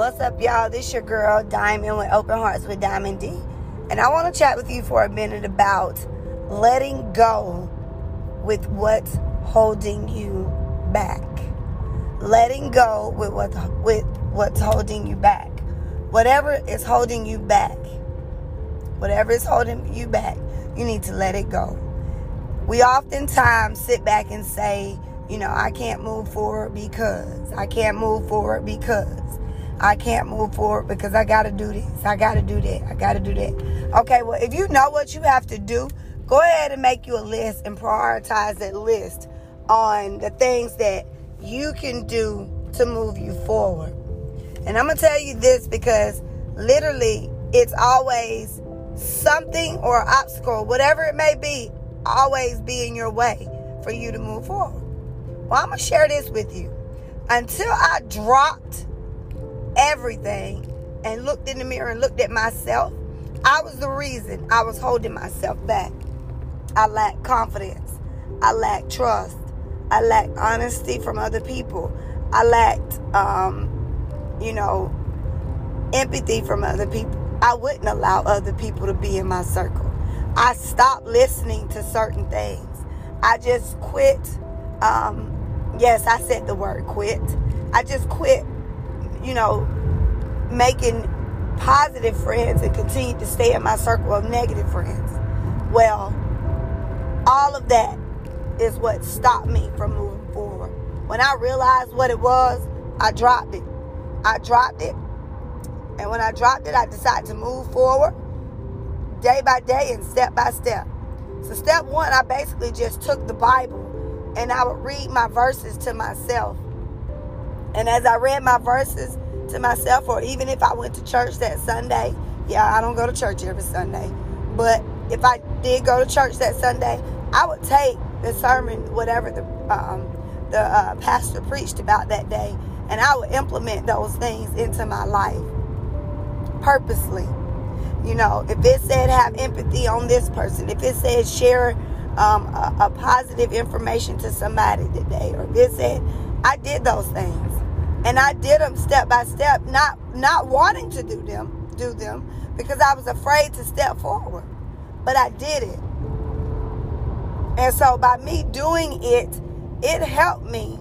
What's up, y'all? This your girl, Diamond with Open Hearts with Diamond D. And I want to chat with you for a minute about letting go with what's holding you back. Letting go with what with what's holding you back. Whatever is holding you back. Whatever is holding you back, you need to let it go. We oftentimes sit back and say, you know, I can't move forward because I can't move forward because I can't move forward because I got to do this. I got to do that. I got to do that. Okay, well, if you know what you have to do, go ahead and make you a list and prioritize that list on the things that you can do to move you forward. And I'm going to tell you this because literally it's always something or obstacle, whatever it may be, always be in your way for you to move forward. Well, I'm going to share this with you. Until I dropped everything and looked in the mirror and looked at myself, I was the reason I was holding myself back. I lacked confidence. I lacked trust. I lacked honesty from other people. I lacked, um, you know, empathy from other people. I wouldn't allow other people to be in my circle. I stopped listening to certain things. I just quit. Um, yes, I said the word quit. I just quit, you know, making positive friends and continued to stay in my circle of negative friends. Well, all of that is what stopped me from moving forward. When I realized what it was, I dropped it. I dropped it. And when I dropped it, I decided to move forward day by day and step by step. So, step one, I basically just took the Bible and I would read my verses to myself. And as I read my verses to myself, or even if I went to church that Sunday, yeah, I don't go to church every Sunday, but if I did go to church that Sunday, I would take the sermon, whatever the um, the uh, pastor preached about that day, and I would implement those things into my life purposely. You know, if it said have empathy on this person, if it said share um, a, a, positive information to somebody today, or if it said, I did those things, and I did them step by step, not not wanting to do them, do them, because I was afraid to step forward, but I did it. And so by me doing it, it helped me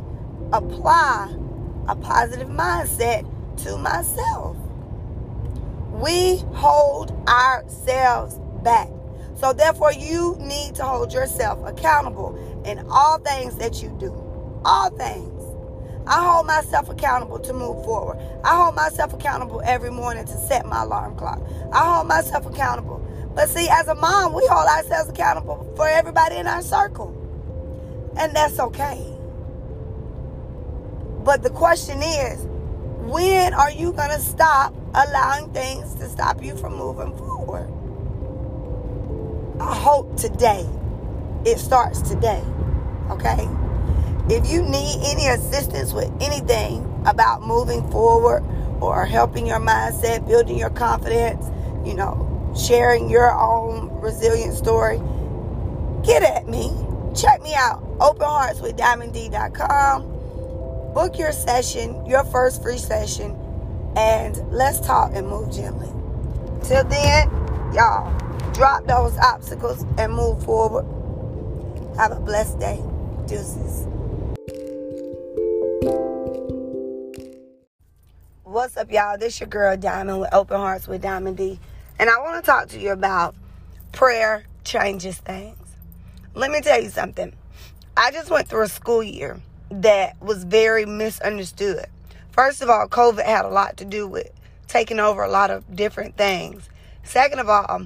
apply a positive mindset to myself. We hold ourselves back. So therefore, you need to hold yourself accountable in all things that you do. All things. I hold myself accountable to move forward. I hold myself accountable every morning to set my alarm clock. I hold myself accountable but see, as a mom, we hold ourselves accountable for everybody in our circle. And that's okay. But the question is, when are you going to stop allowing things to stop you from moving forward? I hope today it starts today. Okay? If you need any assistance with anything about moving forward or helping your mindset, building your confidence, you know, sharing your own resilient story, get at me. Check me out. OpenHeartsWithDiamondD.com. Book your session, your first free session, and let's talk and move gently. Till then, y'all, drop those obstacles and move forward. Have a blessed day. Deuces. What's up, y'all? This your girl Diamond with Open Hearts with Diamond D. And I want to talk to you about prayer changes things. Let me tell you something. I just went through a school year that was very misunderstood. First of all, COVID had a lot to do with taking over a lot of different things. Second of all,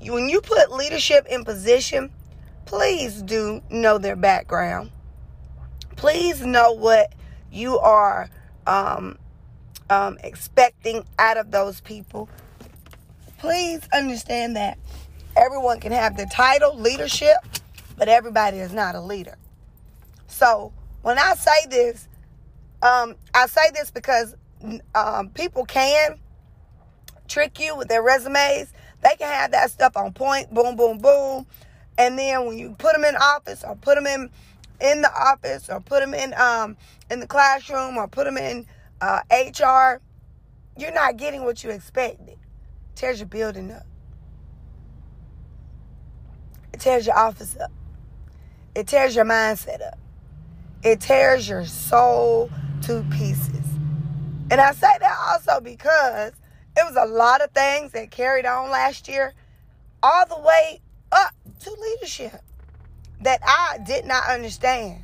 when you put leadership in position, please do know their background. Please know what you are um, um, expecting out of those people please understand that everyone can have the title leadership, but everybody is not a leader. So when I say this, um, I say this because um, people can trick you with their resumes. They can have that stuff on point, boom, boom, boom. And then when you put them in office or put them in in the office or put them in um, in the classroom or put them in uh, HR, you're not getting what you expected. Tears your building up. It tears your office up. It tears your mindset up. It tears your soul to pieces. And I say that also because it was a lot of things that carried on last year, all the way up to leadership that I did not understand.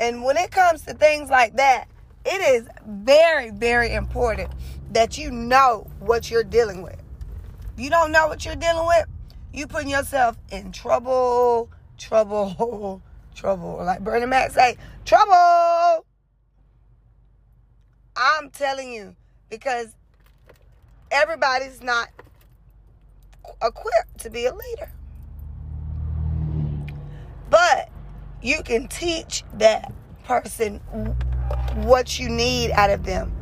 And when it comes to things like that, it is very, very important that you know what you're dealing with. If you don't know what you're dealing with, you putting yourself in trouble, trouble, trouble. Like Bernie Mac say, trouble. I'm telling you, because everybody's not equipped to be a leader. But you can teach that person what you need out of them.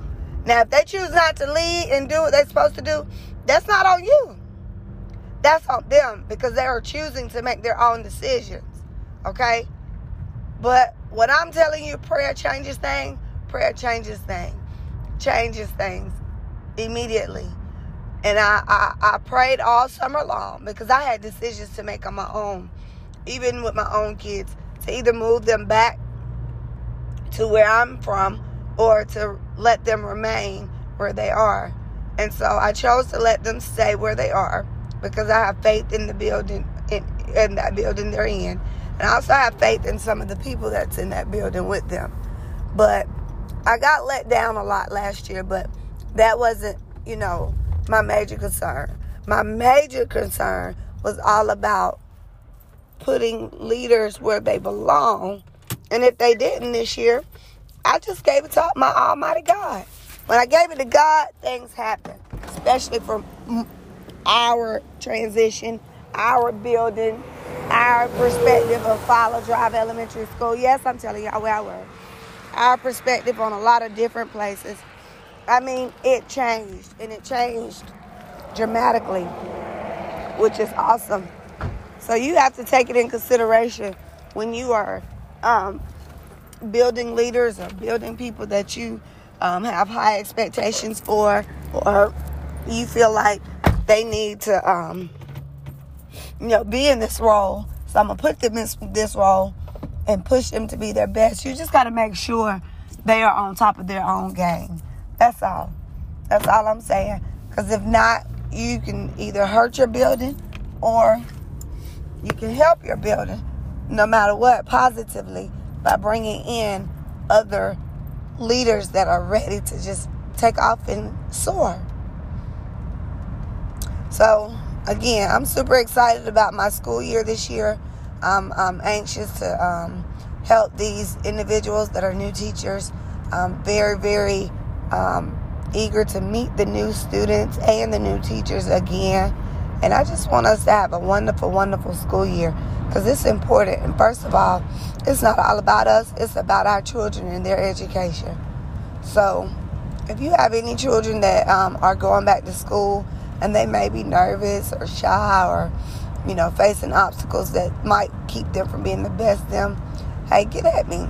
Now, if they choose not to lead and do what they're supposed to do, that's not on you. That's on them because they are choosing to make their own decisions. Okay? But what I'm telling you, prayer changes things. Prayer changes things. Changes things immediately. And I, I, I prayed all summer long because I had decisions to make on my own, even with my own kids, to either move them back to where I'm from or to let them remain where they are. And so I chose to let them stay where they are because I have faith in the building, in, in that building they're in. And I also have faith in some of the people that's in that building with them. But I got let down a lot last year, but that wasn't, you know, my major concern. My major concern was all about putting leaders where they belong. And if they didn't this year, I just gave it to my Almighty God. When I gave it to God, things happened, especially for our transition, our building, our perspective of Follow Drive Elementary School. Yes, I'm telling y'all where I work. Our perspective on a lot of different places. I mean, it changed, and it changed dramatically, which is awesome. So you have to take it in consideration when you are um, building leaders or building people that you um, have high expectations for, or you feel like they need to, um, you know, be in this role. So I'm gonna put them in this role and push them to be their best. You just got to make sure they are on top of their own game. That's all. That's all I'm saying. Because if not, you can either hurt your building or you can help your building, no matter what, positively by bringing in other leaders that are ready to just take off and soar. So, again, I'm super excited about my school year this year. Um, I'm anxious to um, help these individuals that are new teachers. I'm very, very um, eager to meet the new students and the new teachers again. And I just want us to have a wonderful, wonderful school year because it's important. And first of all, it's not all about us, it's about our children and their education. So, if you have any children that um, are going back to school and they may be nervous or shy or, you know, facing obstacles that might keep them from being the best them, hey, get at me.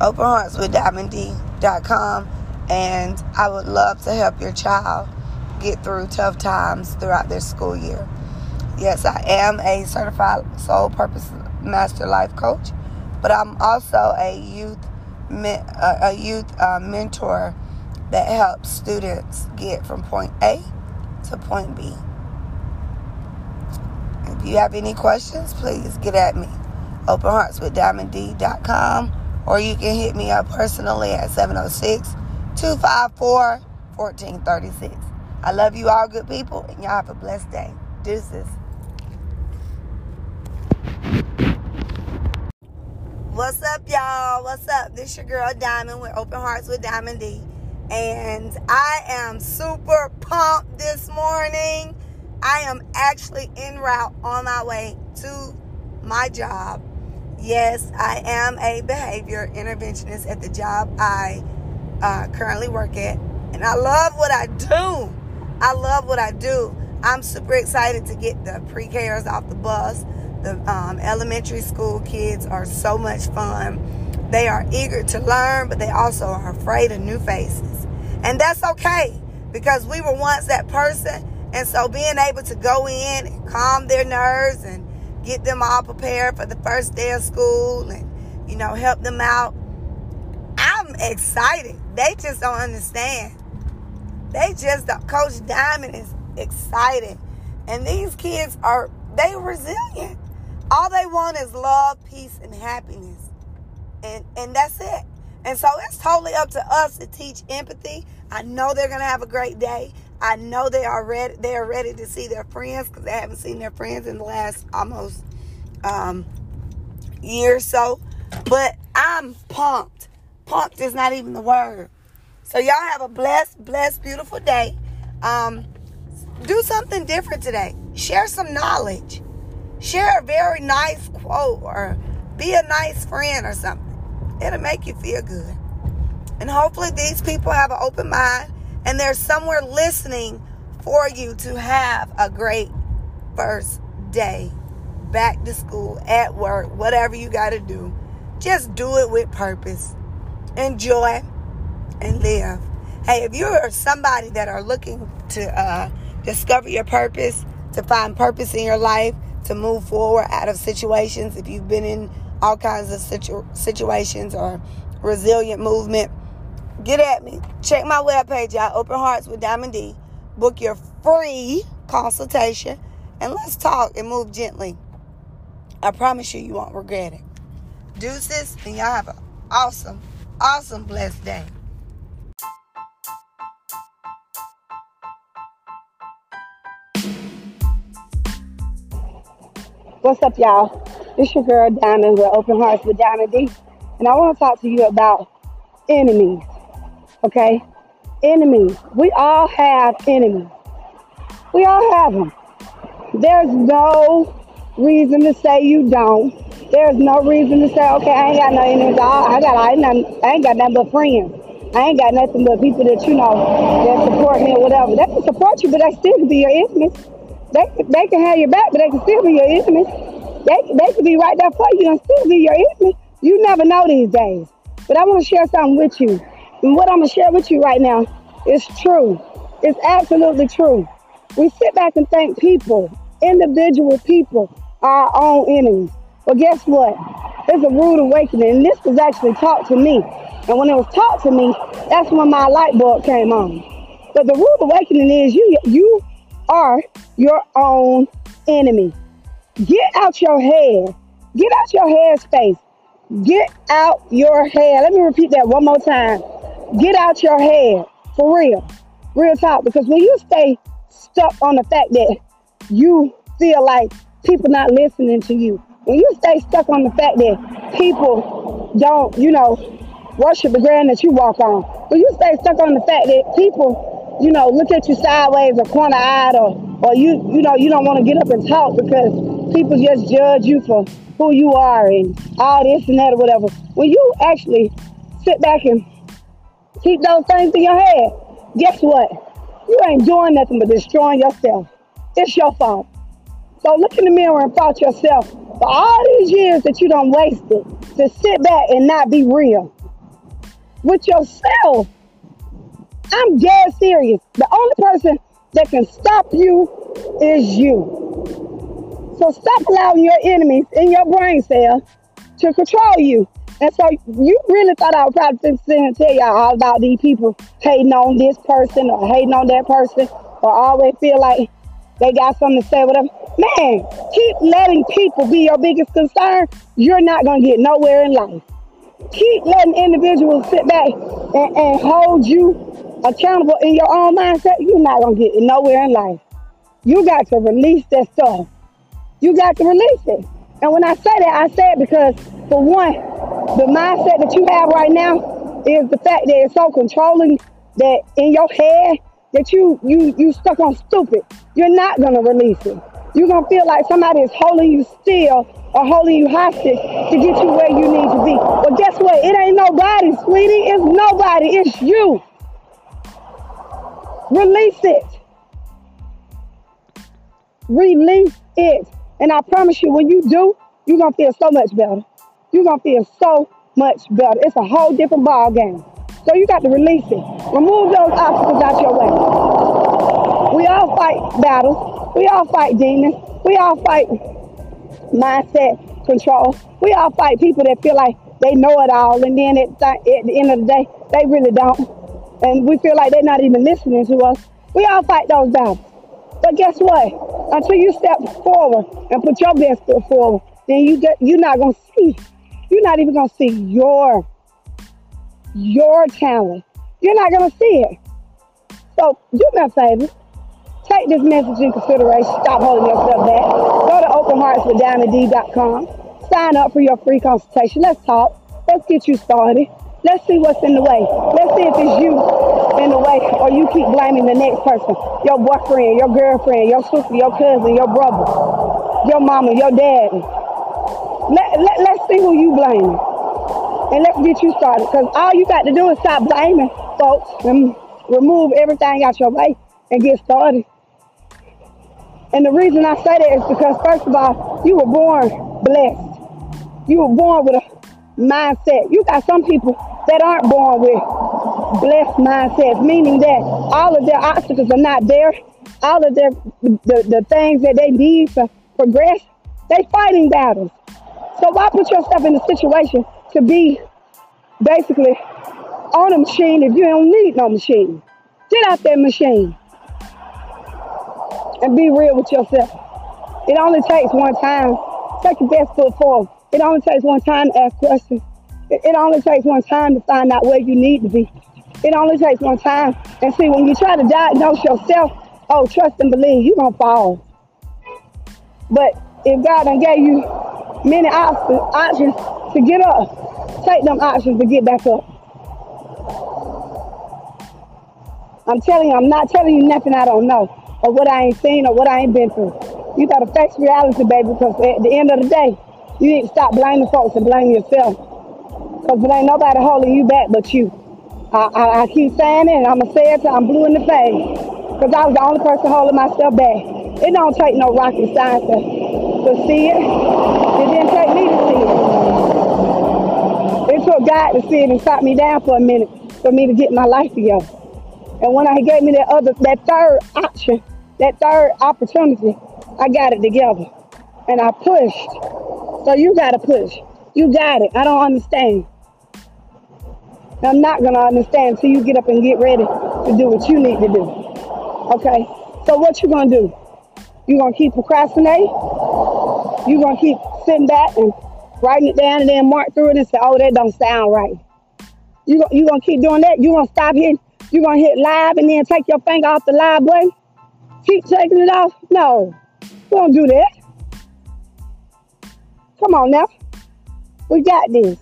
Open Hearts with DiamondD.com, and I would love to help your child get through tough times throughout their school year. Yes, I am a certified soul purpose master life coach, but I'm also a youth a youth uh, mentor that helps students get from point A to point B. If you have any questions, please get at me. Open Hearts with DiamondD.com or you can hit me up personally at 706 254 1436. I love you all, good people, and y'all have a blessed day. Deuces. What's up, y'all? What's up? This your girl Diamond with Open Hearts with Diamond D. And I am super pumped this morning. I am actually en route on my way to my job. Yes, I am a behavior interventionist at the job I uh, currently work at. And I love what I do. I love what I do. I'm super excited to get the pre-Kers off the bus the um, elementary school kids are so much fun. They are eager to learn, but they also are afraid of new faces. And that's okay because we were once that person. And so being able to go in and calm their nerves and get them all prepared for the first day of school and, you know, help them out. I'm excited. They just don't understand. They just. Coach Diamond is excited. And these kids are, they resilient. All they want is love, peace, and happiness. And, and that's it. And so it's totally up to us to teach empathy. I know they're to have a great day. I know they are ready. They are ready to see their friends because they haven't seen their friends in the last almost um, year or so. But I'm pumped. Pumped is not even the word. So y'all have a blessed, blessed, beautiful day. Um, do something different today. Share some knowledge. Share a very nice quote or be a nice friend or something. It'll make you feel good. And hopefully these people have an open mind and there's somewhere listening for you to have a great first day back to school, at work, whatever you got to do. Just do it with purpose. Enjoy and live. Hey, if you're somebody that are looking to uh, discover your purpose, to find purpose in your life, to move forward out of situations, if you've been in all kinds of situ- situations or resilient movement, get at me. Check my webpage out, Open Hearts with Diamond D. Book your free consultation and let's talk and move gently. I promise you, you won't regret it. Deuces, and y'all have an awesome, awesome, blessed day. What's up, y'all? It's your girl Diamond with Open Hearts with Diamond D, and I want to talk to you about enemies. Okay, enemies. We all have enemies. We all have them. There's no reason to say you don't. There's no reason to say, okay, I ain't got no enemies. I, I got, I ain't, I ain't got nothing but friends. I ain't got nothing but people that you know that support me or whatever. They can support you, but they still can be your enemies. They they can have your back, but they can still be your enemy. They they can be right there for you and still be your enemy. You never know these days. But I want to share something with you. And what I'm gonna share with you right now is true. It's absolutely true. We sit back and think people, individual people, are our own enemies. But guess what? It's a rude awakening. And this was actually taught to me. And when it was taught to me, that's when my light bulb came on. But the rude awakening is you you are your own enemy. Get out your head. Get out your head space. Get out your head. Let me repeat that one more time. Get out your head. For real. Real talk. Because when you stay stuck on the fact that you feel like people not listening to you, when you stay stuck on the fact that people don't, you know, worship the ground that you walk on, when you stay stuck on the fact that people, you know, look at you sideways or corner eyed or, or you, you know, you don't want to get up and talk because people just judge you for who you are and all this and that or whatever. When you actually sit back and keep those things in your head, guess what? You ain't doing nothing but destroying yourself. It's your fault. So look in the mirror and fault yourself for all these years that you don't wasted to sit back and not be real with yourself. I'm dead serious. The only person that can stop you is you. So stop allowing your enemies in your brain cell to control you. And so you really thought I would probably sit and tell y'all all about these people hating on this person or hating on that person or always feel like they got something to say, whatever. Man, keep letting people be your biggest concern. You're not going to get nowhere in life. Keep letting individuals sit back and, and hold you accountable in your own mindset. You're not to get nowhere in life. You got to release that stuff. You got to release it. And when I say that, I say it because, for one, the mindset that you have right now is the fact that it's so controlling that in your head that you you you stuck on stupid. You're not gonna release it. You're gonna feel like somebody is holding you still or holding you hostage to get you where you need to be. But guess what? It ain't nobody, sweetie. It's nobody. It's you. Release it. Release it. And I promise you, when you do, you're gonna feel so much better. You're gonna feel so much better. It's a whole different ball game. So you got to release it. Remove those obstacles out your way. We all fight battles. We all fight demons. We all fight mindset control. We all fight people that feel like they know it all, and then at, at the end of the day, they really don't. And we feel like they're not even listening to us. We all fight those battles. But guess what? Until you step forward and put your best foot forward, then you get, you're not gonna see. You're not even gonna see your your talent. You're not gonna see it. So do me a favor. Take this message in consideration. Stop holding yourself back. Go to openheartswithdiamond.com. Sign up for your free consultation. Let's talk. Let's get you started. Let's see what's in the way. Let's see if it's you in the way or you keep blaming the next person. Your boyfriend, your girlfriend, your sister, your cousin, your brother, your mama, your daddy. Let, let, let's see who you blame. And let's get you started. Because all you got to do is stop blaming folks and remove everything out your way and get started. And the reason I say that is because, first of all, you were born blessed. You were born with a mindset. You got some people that aren't born with blessed mindsets, meaning that all of their obstacles are not there. All of their the, the things that they need to progress, they fighting battles. So why put yourself in a situation to be basically on a machine if you don't need no machine? Get out that machine and be real with yourself. It only takes one time. Take your best foot forward. It only takes one time to ask questions. It, only takes one time to find out where you need to be. It only takes one time. And see, when you try to diagnose yourself, oh, trust and believe, you're going to fall. But if God done gave you many options, to get up, take them options to get back up. I'm telling you, I'm not telling you nothing I don't know or what I ain't seen or what I ain't been through. You gotta face reality, baby, because at the end of the day, you to stop blaming folks and blame yourself. Because it ain't nobody holding you back but you. I, I, I keep saying it and I'm going to say it till I'm blue in the face. Because I was the only person holding myself back. It don't take no rocket science to, to see it. It didn't take me to see it. It took God to see it and stop me down for a minute for me to get my life together. And when I gave me that other, that third option, that third opportunity, I got it together. And I pushed. So you got to push. You got it. I don't understand. I'm not to understand until you get up and get ready to do what you need to do. Okay? So what you to do? You to keep procrastinating? You to keep sitting back and writing it down and then mark through it and say, oh, that don't sound right. You, you to keep doing that? You to stop hitting? You to hit live and then take your finger off the live button? Keep taking it off? No. Don't do that. Come on now. We got this.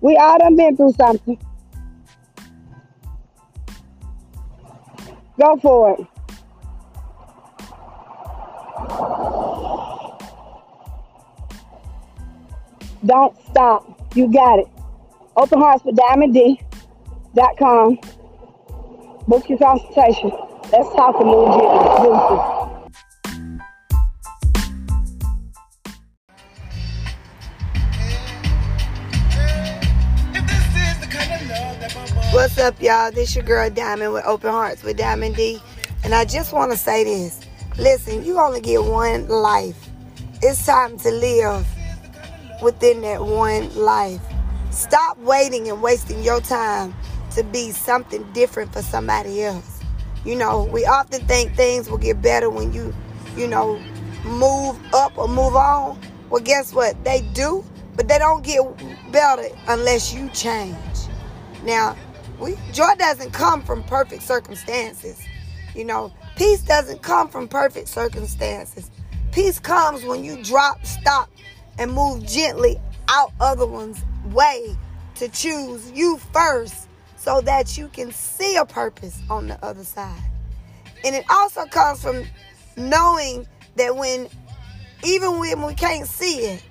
We all done been through something. Go for it. Don't stop. You got it. Open Hearts with Diamond D.com. Book your consultation. Let's talk a little bit. Up, y'all? This your girl Diamond with Open Hearts with Diamond D. And I just want to say this. Listen, you only get one life. It's time to live within that one life. Stop waiting and wasting your time to be something different for somebody else. You know, we often think things will get better when you, you know, move up or move on. Well, guess what? They do, but they don't get better unless you change. Now, we joy doesn't come from perfect circumstances. You know, peace doesn't come from perfect circumstances. Peace comes when you drop, stop, and move gently out other one's way to choose you first so that you can see a purpose on the other side. And it also comes from knowing that when, even when we can't see it,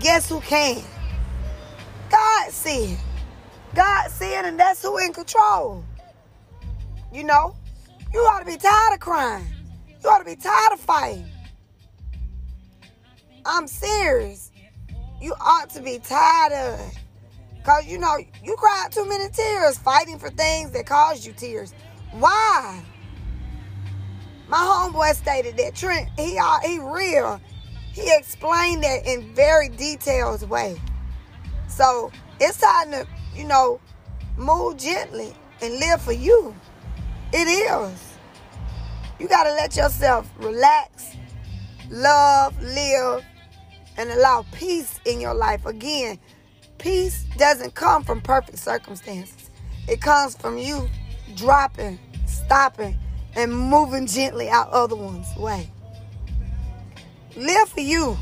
guess who can? God see it. God it, and that's who in control. You know, you ought to be tired of crying. You ought to be tired of fighting. I'm serious. You ought to be tired of it. Cause you know, you cried too many tears fighting for things that caused you tears. Why? My homeboy stated that Trent, he uh, he real. He explained that in very detailed way. So it's time to, you know, move gently and live for you. It is. You gotta let yourself relax, love, live, and allow peace in your life. Again, peace doesn't come from perfect circumstances. It comes from you dropping, stopping, and moving gently out other one's way. Live for you.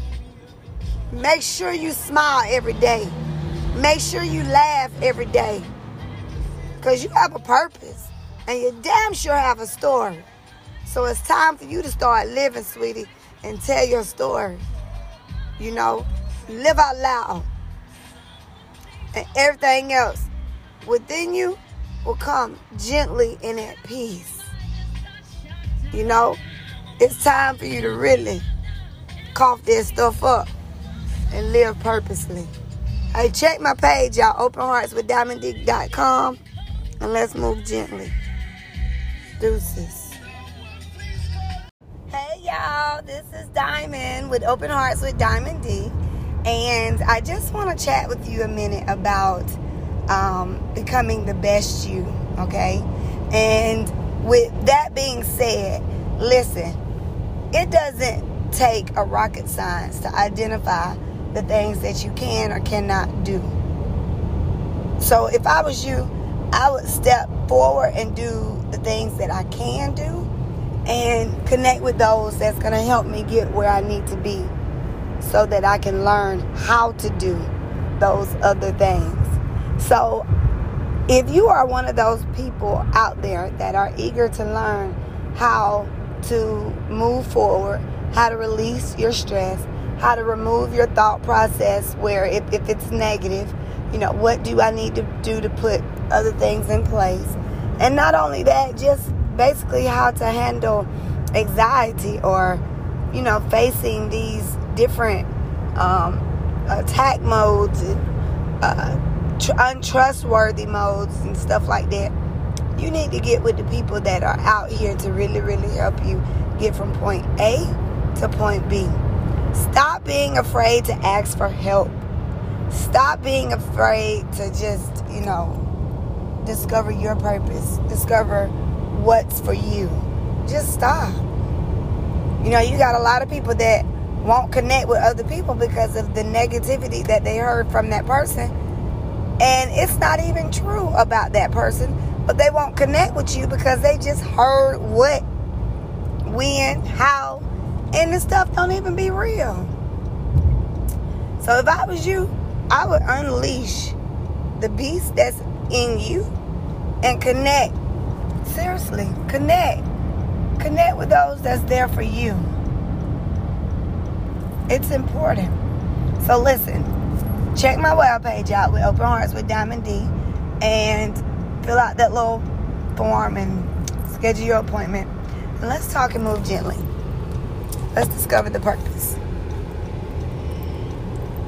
Make sure you smile every day. Make sure you laugh every day. Because you have a purpose. And you damn sure have a story. So it's time for you to start living, sweetie, and tell your story. You know, live out loud. And everything else within you will come gently and at peace. You know, it's time for you to really cough this stuff up and live purposely. Hey, check my page, y'all. OpenHeartsWithDiamondD.com. And let's move gently. Deuces. Hey, y'all. This is Diamond with Open Hearts with Diamond D. And I just want to chat with you a minute about um, becoming the best you, okay? And with that being said, listen, it doesn't take a rocket science to identify the things that you can or cannot do. So if I was you, I would step forward and do the things that I can do and connect with those that's going to help me get where I need to be so that I can learn how to do those other things. So if you are one of those people out there that are eager to learn how to move forward, how to release your stress, how to remove your thought process where if, if it's negative, you know, what do I need to do to put other things in place? And not only that, just basically how to handle anxiety or, you know, facing these different um, attack modes and uh, tr- untrustworthy modes and stuff like that. You need to get with the people that are out here to really, really help you get from point A to point B. Stop being afraid to ask for help. Stop being afraid to just, you know, discover your purpose, discover what's for you. Just stop. You know, you got a lot of people that won't connect with other people because of the negativity that they heard from that person. And it's not even true about that person, but they won't connect with you because they just heard what, when, how, and the stuff don't even be real. So if I was you, I would unleash the beast that's in you and connect. Seriously, connect. Connect with those that's there for you. It's important. So listen, check my webpage out with Open Hearts with Diamond D and fill out that little form and schedule your appointment. And let's talk and move gently. Let's discover the purpose.